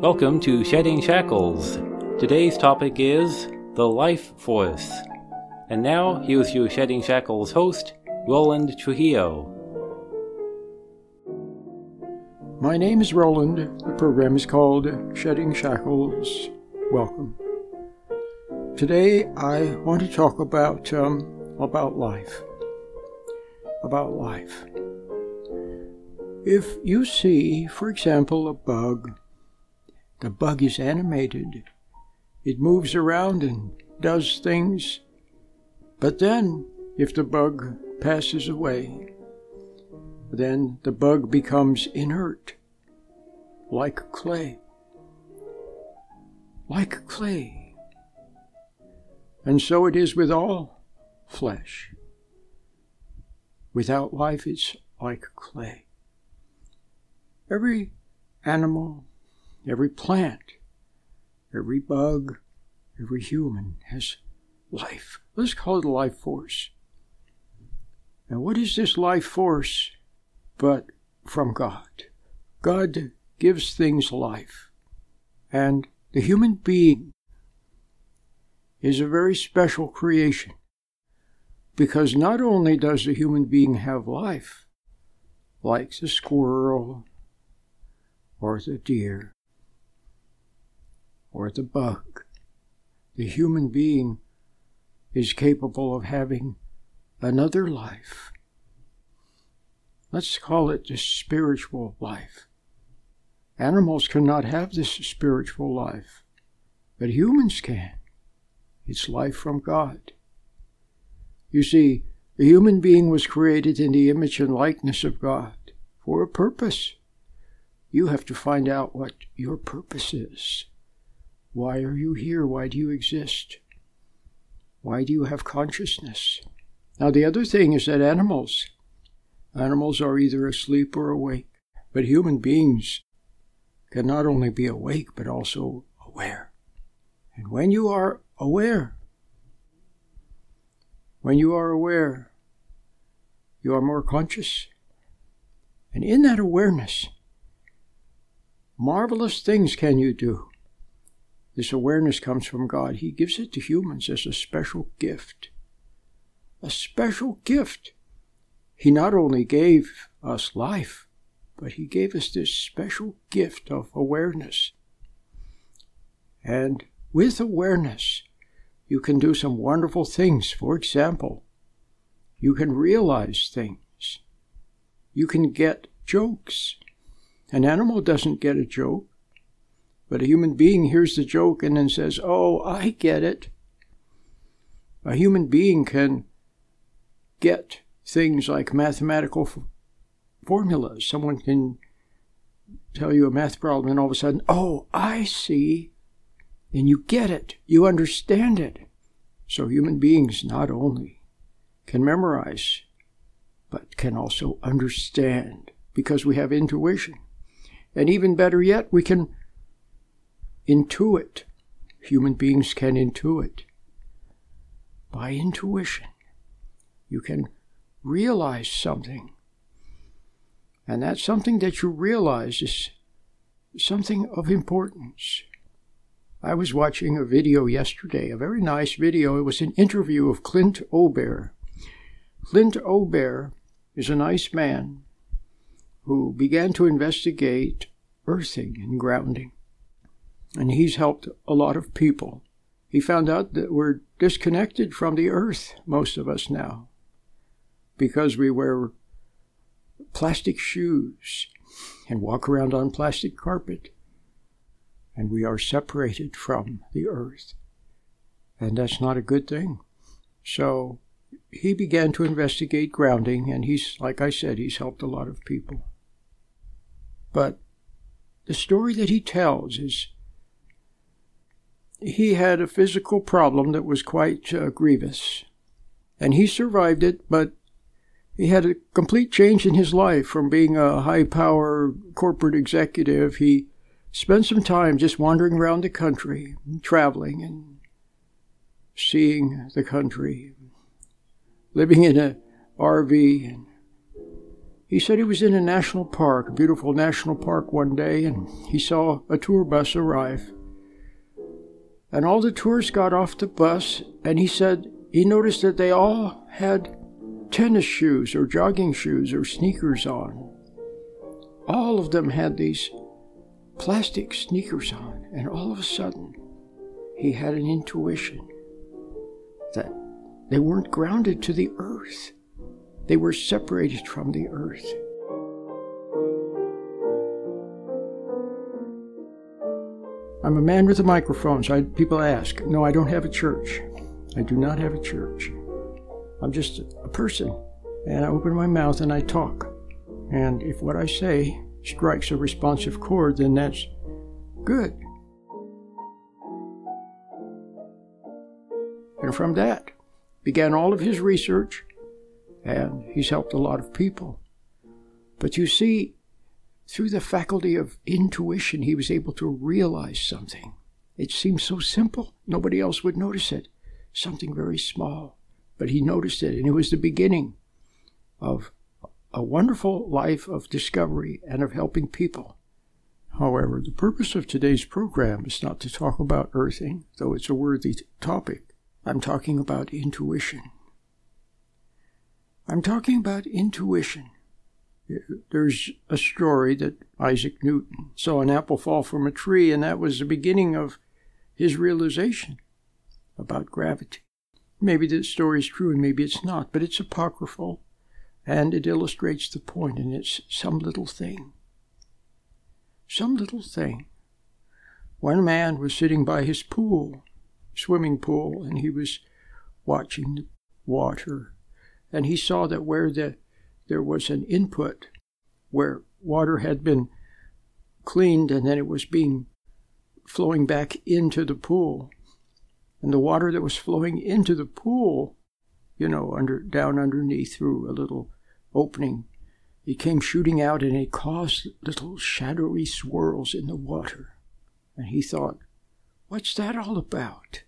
Welcome to Shedding Shackles. Today's topic is the life force. And now, here's your Shedding Shackles host, Roland Trujillo. My name is Roland. The program is called Shedding Shackles. Welcome. Today, I want to talk about um, about life. About life. If you see, for example, a bug the bug is animated. It moves around and does things. But then, if the bug passes away, then the bug becomes inert, like clay. Like clay. And so it is with all flesh. Without life, it's like clay. Every animal, Every plant, every bug, every human has life. Let's call it a life force. And what is this life force but from God? God gives things life. And the human being is a very special creation because not only does the human being have life, like the squirrel or the deer, or the bug. The human being is capable of having another life. Let's call it the spiritual life. Animals cannot have this spiritual life, but humans can. It's life from God. You see, the human being was created in the image and likeness of God for a purpose. You have to find out what your purpose is. Why are you here? Why do you exist? Why do you have consciousness? Now, the other thing is that animals, animals are either asleep or awake, but human beings can not only be awake, but also aware. And when you are aware, when you are aware, you are more conscious. And in that awareness, marvelous things can you do. This awareness comes from God. He gives it to humans as a special gift. A special gift. He not only gave us life, but He gave us this special gift of awareness. And with awareness, you can do some wonderful things. For example, you can realize things. You can get jokes. An animal doesn't get a joke. But a human being hears the joke and then says, Oh, I get it. A human being can get things like mathematical f- formulas. Someone can tell you a math problem and all of a sudden, Oh, I see. And you get it. You understand it. So human beings not only can memorize, but can also understand because we have intuition. And even better yet, we can intuit. Human beings can intuit. By intuition, you can realize something. And that something that you realize is something of importance. I was watching a video yesterday, a very nice video. It was an interview of Clint Ober. Clint Ober is a nice man who began to investigate earthing and grounding and he's helped a lot of people. He found out that we're disconnected from the earth, most of us now, because we wear plastic shoes and walk around on plastic carpet, and we are separated from the earth. And that's not a good thing. So he began to investigate grounding, and he's, like I said, he's helped a lot of people. But the story that he tells is he had a physical problem that was quite uh, grievous. And he survived it, but he had a complete change in his life from being a high power corporate executive. He spent some time just wandering around the country, traveling and seeing the country, living in a RV He said he was in a national park, a beautiful national park one day, and he saw a tour bus arrive. And all the tourists got off the bus, and he said he noticed that they all had tennis shoes or jogging shoes or sneakers on. All of them had these plastic sneakers on, and all of a sudden, he had an intuition that they weren't grounded to the earth. They were separated from the earth. I'm a man with a microphone, so I, people ask. No, I don't have a church. I do not have a church. I'm just a person, and I open my mouth and I talk. And if what I say strikes a responsive chord, then that's good. And from that began all of his research, and he's helped a lot of people. But you see, through the faculty of intuition, he was able to realize something. It seemed so simple, nobody else would notice it. Something very small. But he noticed it, and it was the beginning of a wonderful life of discovery and of helping people. However, the purpose of today's program is not to talk about earthing, though it's a worthy topic. I'm talking about intuition. I'm talking about intuition. There's a story that Isaac Newton saw an apple fall from a tree, and that was the beginning of his realization about gravity. Maybe the story is true and maybe it's not, but it's apocryphal and it illustrates the point. and it's some little thing. Some little thing. One man was sitting by his pool swimming pool and he was watching the water. And he saw that where the, there was an input, where water had been cleaned and then it was being flowing back into the pool. And the water that was flowing into the pool, you know, under down underneath through a little opening, it came shooting out and it caused little shadowy swirls in the water. And he thought, what's that all about?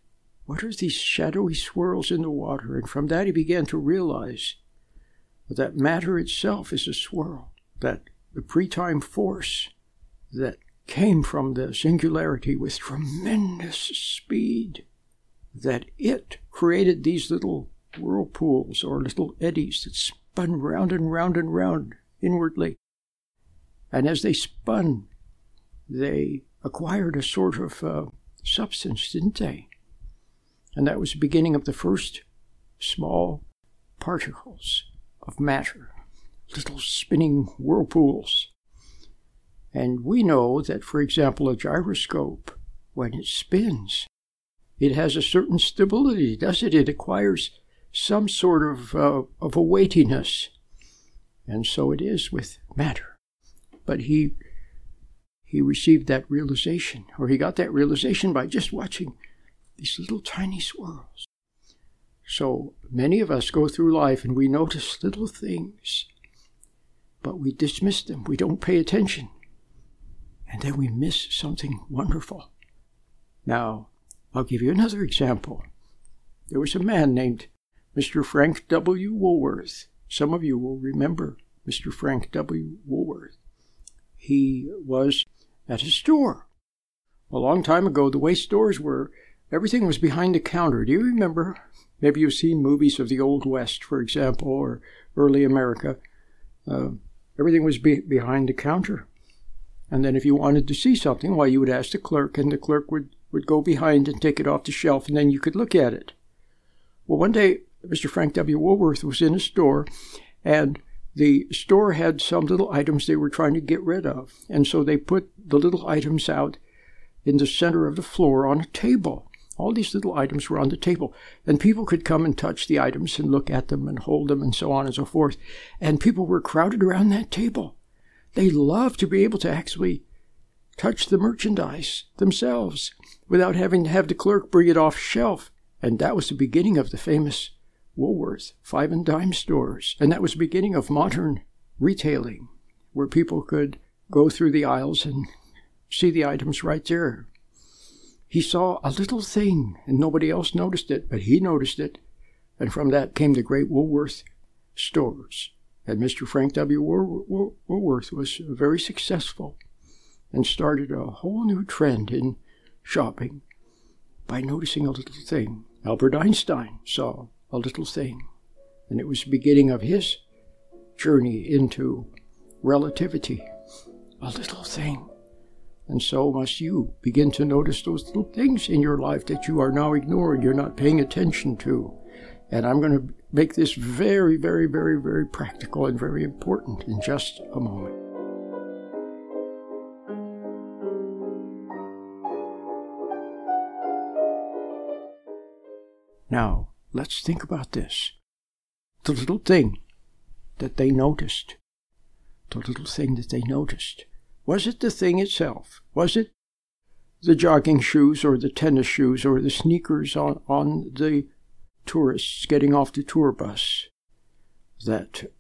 What are these shadowy swirls in the water? And from that he began to realize that matter itself is a swirl, that the pre-time force that came from the singularity with tremendous speed, that it created these little whirlpools or little eddies that spun round and round and round inwardly. And as they spun, they acquired a sort of uh, substance, didn't they? And that was the beginning of the first small particles of matter, little spinning whirlpools. And we know that, for example, a gyroscope, when it spins, it has a certain stability, does it? It acquires some sort of, uh, of a weightiness. And so it is with matter. But he, he received that realization, or he got that realization by just watching these little tiny swirls. So many of us go through life and we notice little things, but we dismiss them, we don't pay attention, and then we miss something wonderful. Now, I'll give you another example. There was a man named Mr. Frank W. Woolworth. Some of you will remember Mr. Frank W. Woolworth. He was at a store. A long time ago, the way stores were, Everything was behind the counter. Do you remember? Maybe you've seen movies of the Old West, for example, or early America. Uh, everything was be- behind the counter. And then if you wanted to see something, why, you would ask the clerk, and the clerk would, would go behind and take it off the shelf, and then you could look at it. Well, one day, Mr. Frank W. Woolworth was in a store, and the store had some little items they were trying to get rid of. And so they put the little items out in the center of the floor on a table. All these little items were on the table, and people could come and touch the items and look at them and hold them and so on and so forth. And people were crowded around that table. They loved to be able to actually touch the merchandise themselves without having to have the clerk bring it off shelf. And that was the beginning of the famous Woolworth five and dime stores. And that was the beginning of modern retailing, where people could go through the aisles and see the items right there he saw a little thing, and nobody else noticed it, but he noticed it. And from that came the great Woolworth stores. And Mr. Frank W. Woolworth was very successful and started a whole new trend in shopping by noticing a little thing. Albert Einstein saw a little thing, and it was the beginning of his journey into relativity. A little thing. And so must you begin to notice those little things in your life that you are now ignoring, you're not paying attention to. And I'm going to make this very, very, very, very practical and very important in just a moment. Now, let's think about this. The little thing that they noticed. The little thing that they noticed. Was it the thing itself? Was it the jogging shoes or the tennis shoes or the sneakers on, on the tourists getting off the tour bus? That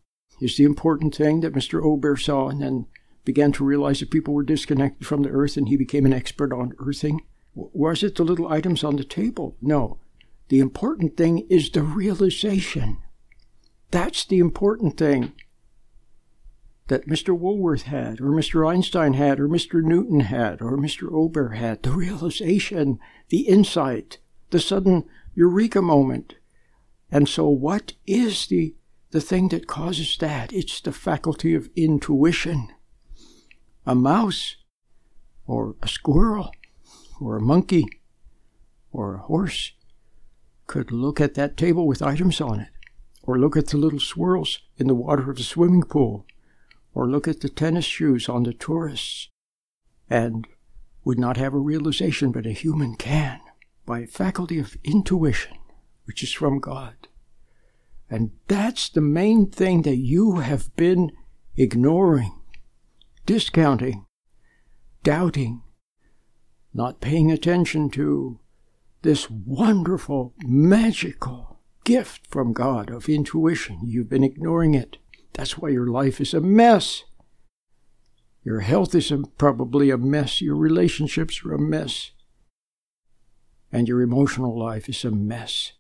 is the important thing that Mr. Ober saw and then began to realize that people were disconnected from the earth and he became an expert on earthing. Was it the little items on the table? No. The important thing is the realization. That's the important thing that Mr. Woolworth had, or Mr. Einstein had, or Mr. Newton had, or Mr. Ober had. The realization, the insight, the sudden eureka moment. And so, what is the, the thing that causes that? It's the faculty of intuition. A mouse, or a squirrel, or a monkey, or a horse could look at that table with items on it, or look at the little swirls in the water of the swimming pool, or look at the tennis shoes on the tourists, and would not have a realization, but a human can, by a faculty of intuition, which is from God. And that's the main thing that you have been ignoring, discounting, doubting, not paying attention to, this wonderful, magical gift from God of intuition. You've been ignoring it. That's why your life is a mess. Your health is probably a mess. Your relationships are a mess. And your emotional life is a mess.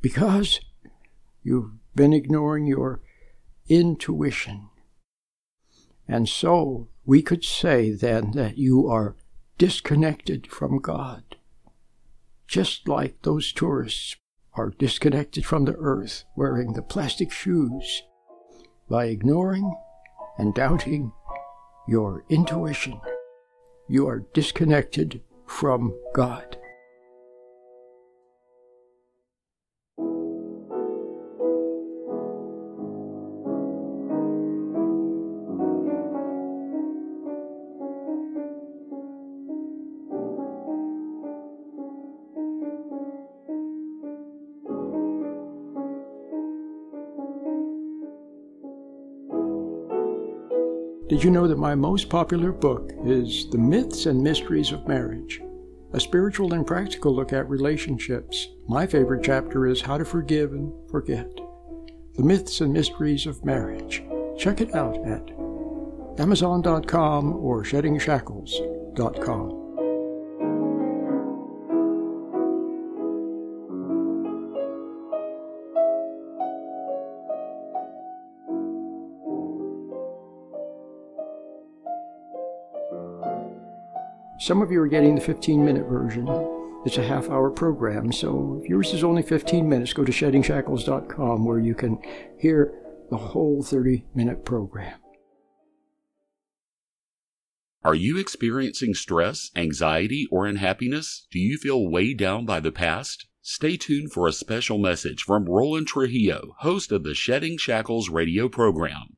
Because you've been ignoring your intuition. And so we could say then that you are disconnected from God just like those tourists are disconnected from the earth wearing the plastic shoes by ignoring and doubting your intuition. You are disconnected from God. Did you know that my most popular book is The Myths and Mysteries of Marriage? A spiritual and practical look at relationships. My favorite chapter is How to Forgive and Forget. The Myths and Mysteries of Marriage. Check it out at Amazon.com or SheddingShackles.com. Some of you are getting the 15 minute version. It's a half hour program, so if yours is only 15 minutes, go to sheddingshackles.com where you can hear the whole 30 minute program. Are you experiencing stress, anxiety, or unhappiness? Do you feel weighed down by the past? Stay tuned for a special message from Roland Trujillo, host of the Shedding Shackles radio program.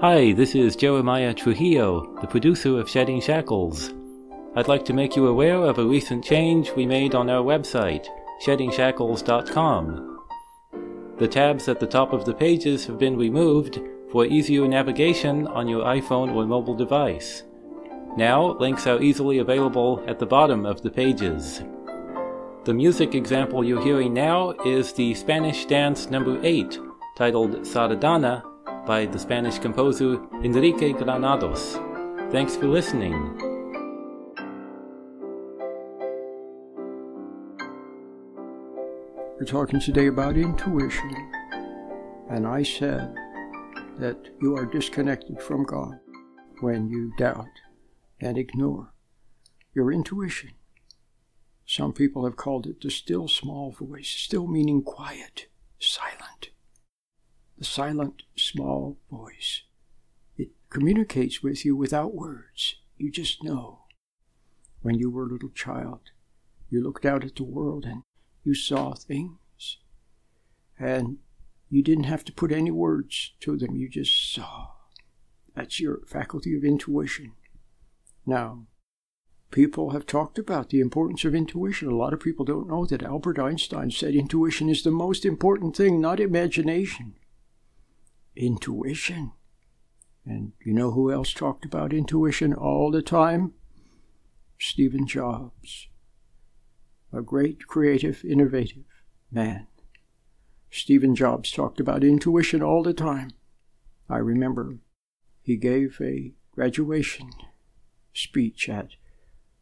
Hi, this is Jeremiah Trujillo, the producer of Shedding Shackles. I'd like to make you aware of a recent change we made on our website, sheddingshackles.com. The tabs at the top of the pages have been removed for easier navigation on your iPhone or mobile device. Now, links are easily available at the bottom of the pages. The music example you're hearing now is the Spanish dance number 8, titled Sardana, by the Spanish composer Enrique Granados. Thanks for listening. We're talking today about intuition, and I said that you are disconnected from God when you doubt and ignore your intuition. Some people have called it the still small voice, still meaning quiet, silent. The silent small voice. It communicates with you without words. You just know. When you were a little child, you looked out at the world and you saw things. And you didn't have to put any words to them, you just saw. That's your faculty of intuition. Now, People have talked about the importance of intuition. A lot of people don't know that Albert Einstein said intuition is the most important thing, not imagination. Intuition. And you know who else talked about intuition all the time? Stephen Jobs. A great, creative, innovative man. Stephen Jobs talked about intuition all the time. I remember he gave a graduation speech at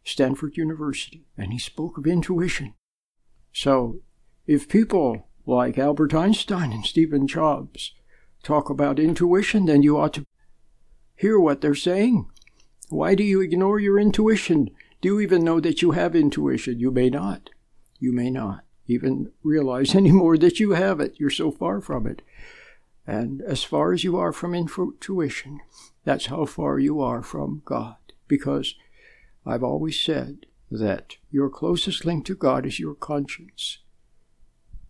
Stanford University, and he spoke of intuition. So, if people like Albert Einstein and Stephen Jobs talk about intuition, then you ought to hear what they're saying. Why do you ignore your intuition? Do you even know that you have intuition? You may not. You may not even realize anymore that you have it. You're so far from it. And as far as you are from intuition, that's how far you are from God. Because I've always said that your closest link to God is your conscience.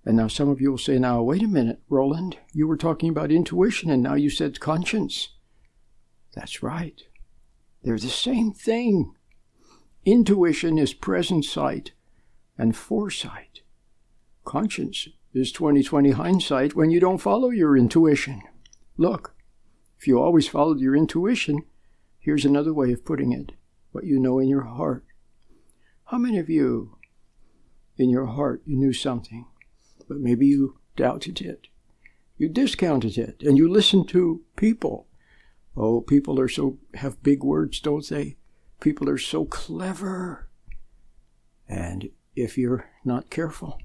And now some of you will say, now, wait a minute, Roland, you were talking about intuition and now you said conscience. That's right. They're the same thing. Intuition is present sight and foresight. Conscience is 2020 hindsight when you don't follow your intuition. Look, if you always followed your intuition, here's another way of putting it what you know in your heart. How many of you, in your heart, you knew something, but maybe you doubted it? You discounted it, and you listened to people. Oh, people are so, have big words, don't they? People are so clever. And if you're not careful,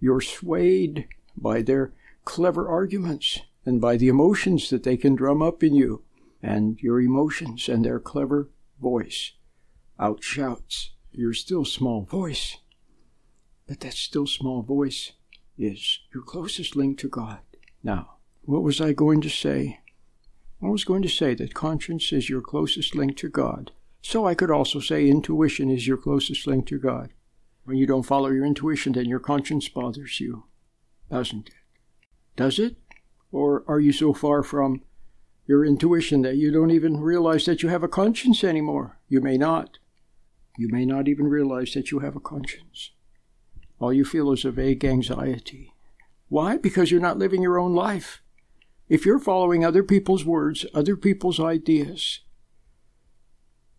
you're swayed by their clever arguments and by the emotions that they can drum up in you. And your emotions and their clever voice outshouts your still small voice. But that still small voice is your closest link to God. Now, what was I going to say? I was going to say that conscience is your closest link to God. So I could also say intuition is your closest link to God. When you don't follow your intuition, then your conscience bothers you, doesn't it? Does it? Or are you so far from your intuition that you don't even realize that you have a conscience anymore. You may not. You may not even realize that you have a conscience. All you feel is a vague anxiety. Why? Because you're not living your own life. If you're following other people's words, other people's ideas,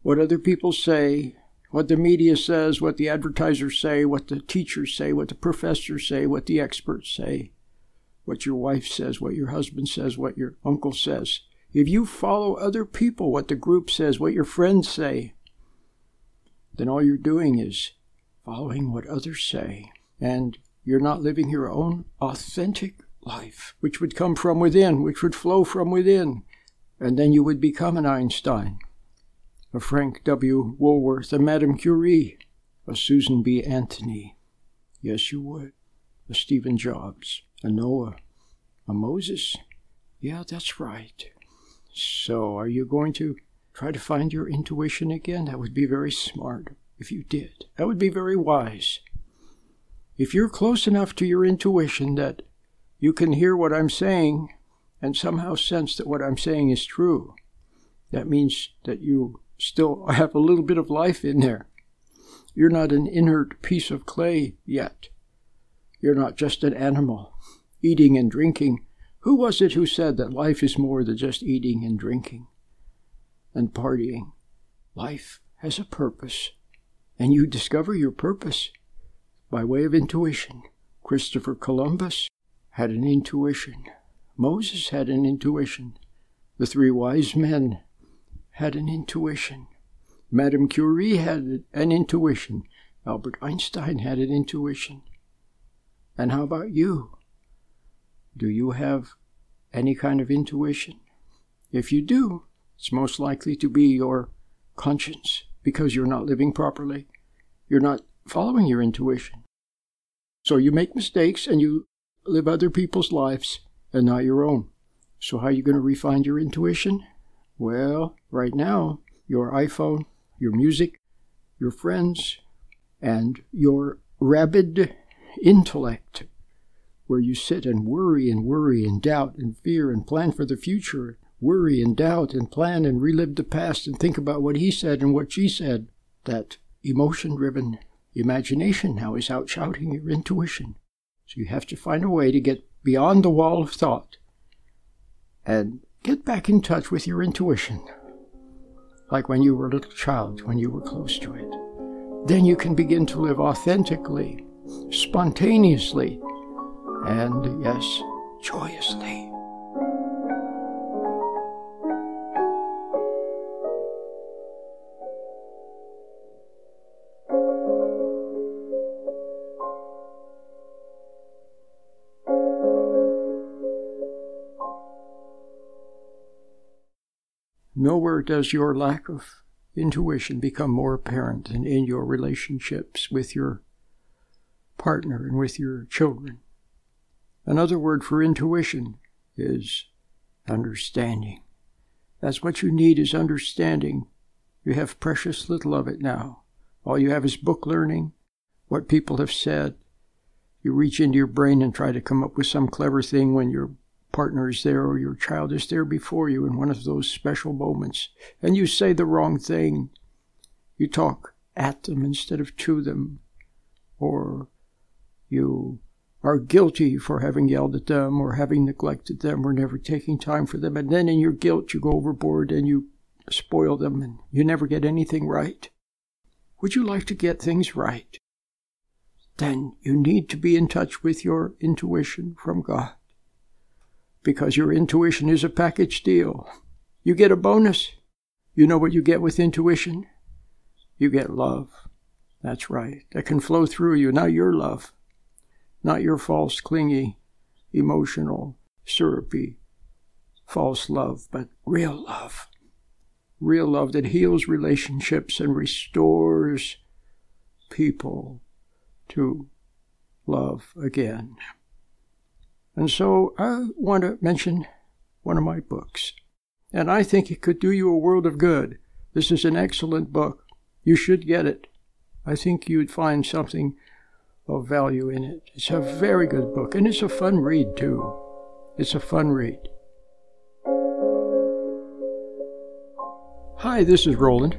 what other people say, what the media says, what the advertisers say, what the teachers say, what the professors say, what the experts say, what your wife says, what your husband says, what your uncle says, if you follow other people, what the group says, what your friends say, then all you're doing is following what others say. And you're not living your own authentic life, which would come from within, which would flow from within. And then you would become an Einstein, a Frank W. Woolworth, a Madame Curie, a Susan B. Anthony. Yes, you would. A Stephen Jobs, a Noah, a Moses. Yeah, that's right. So, are you going to try to find your intuition again? That would be very smart if you did. That would be very wise. If you're close enough to your intuition that you can hear what I'm saying and somehow sense that what I'm saying is true, that means that you still have a little bit of life in there. You're not an inert piece of clay yet. You're not just an animal, eating and drinking. Who was it who said that life is more than just eating and drinking and partying? Life has a purpose, and you discover your purpose by way of intuition. Christopher Columbus had an intuition. Moses had an intuition. The three wise men had an intuition. Madame Curie had an intuition. Albert Einstein had an intuition. And how about you? Do you have any kind of intuition? If you do, it's most likely to be your conscience because you're not living properly. You're not following your intuition. So you make mistakes and you live other people's lives and not your own. So, how are you going to refine your intuition? Well, right now, your iPhone, your music, your friends, and your rabid intellect, where you sit and worry and worry and doubt and fear and plan for the future, worry and doubt and plan and relive the past and think about what he said and what she said. That emotion driven imagination now is out shouting your intuition. So you have to find a way to get beyond the wall of thought and get back in touch with your intuition, like when you were a little child, when you were close to it. Then you can begin to live authentically, spontaneously, and yes, joyously. Nowhere does your lack of intuition become more apparent than in your relationships with your partner and with your children. Another word for intuition is understanding. That's what you need is understanding. You have precious little of it now. All you have is book learning, what people have said. You reach into your brain and try to come up with some clever thing when you're partner is there or your child is there before you in one of those special moments, and you say the wrong thing. You talk at them instead of to them, or you are guilty for having yelled at them or having neglected them or never taking time for them, and then in your guilt you go overboard and you spoil them and you never get anything right. Would you like to get things right? Then you need to be in touch with your intuition from God because your intuition is a package deal. You get a bonus. You know what you get with intuition? You get love. That's right. That can flow through you, not your love, not your false, clingy, emotional, syrupy, false love, but real love. Real love that heals relationships and restores people to love again. And so I want to mention one of my books. And I think it could do you a world of good. This is an excellent book. You should get it. I think you'd find something of value in it. It's a very good book, and it's a fun read, too. It's a fun read. Hi, this is Roland.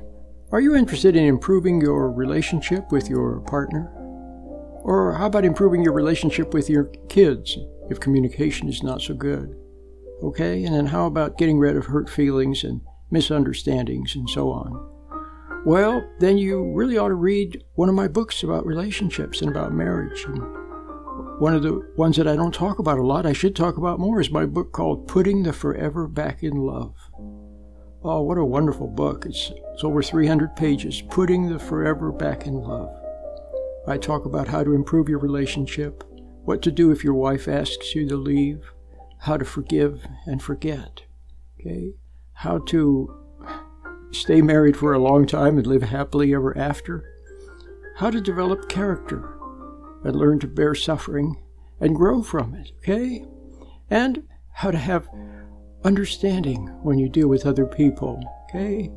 Are you interested in improving your relationship with your partner? Or how about improving your relationship with your kids if communication is not so good? Okay, and then how about getting rid of hurt feelings and misunderstandings and so on? Well, then you really ought to read one of my books about relationships and about marriage. And one of the ones that I don't talk about a lot, I should talk about more, is my book called Putting the Forever Back in Love. Oh, what a wonderful book. It's, it's over 300 pages. Putting the Forever Back in Love. I talk about how to improve your relationship, what to do if your wife asks you to leave, how to forgive and forget, okay? How to stay married for a long time and live happily ever after, how to develop character and learn to bear suffering and grow from it, okay? And how to have understanding when you deal with other people, okay?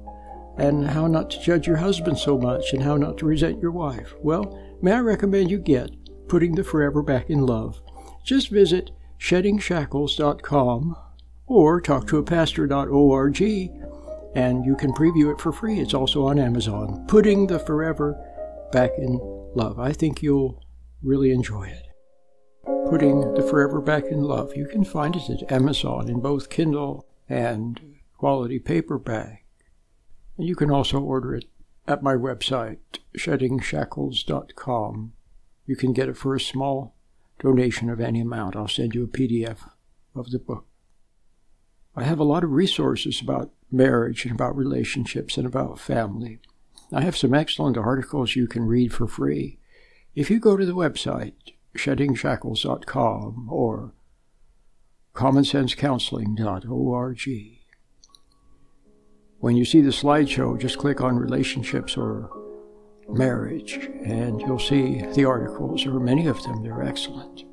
And how not to judge your husband so much and how not to resent your wife. Well, may I recommend you get Putting the Forever Back in Love? Just visit sheddingshackles.com or talk to a pastor.org and you can preview it for free. It's also on Amazon. Putting the Forever Back in Love. I think you'll really enjoy it. Putting the Forever Back in Love. You can find it at Amazon in both Kindle and quality paperback. And you can also order it at my website, sheddingshackles.com. You can get it for a small donation of any amount. I'll send you a PDF of the book. I have a lot of resources about marriage and about relationships and about family. I have some excellent articles you can read for free. If you go to the website, sheddingshackles.com or commonsensecounseling.org, when you see the slideshow, just click on relationships or marriage, and you'll see the articles. There are many of them, they're excellent.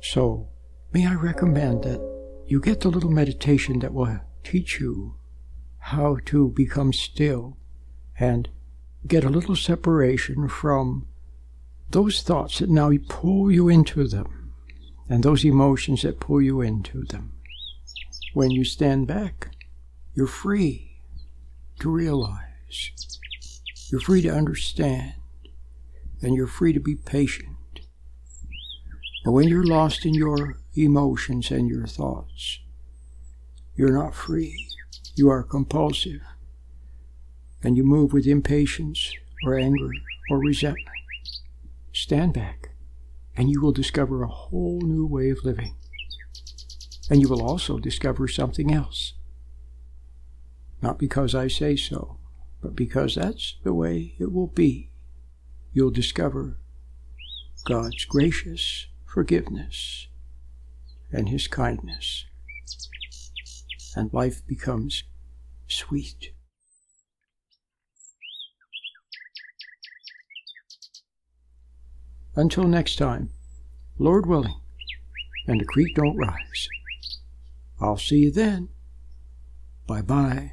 So, may I recommend that you get the little meditation that will teach you how to become still and get a little separation from those thoughts that now pull you into them and those emotions that pull you into them. When you stand back, you're free to realize, you're free to understand, and you're free to be patient. But when you're lost in your emotions and your thoughts, you're not free. You are compulsive. And you move with impatience or anger or resentment. Stand back, and you will discover a whole new way of living. And you will also discover something else. Not because I say so, but because that's the way it will be. You'll discover God's gracious forgiveness and his kindness. And life becomes sweet. Until next time, Lord willing, and the creek don't rise. I'll see you then. Bye bye.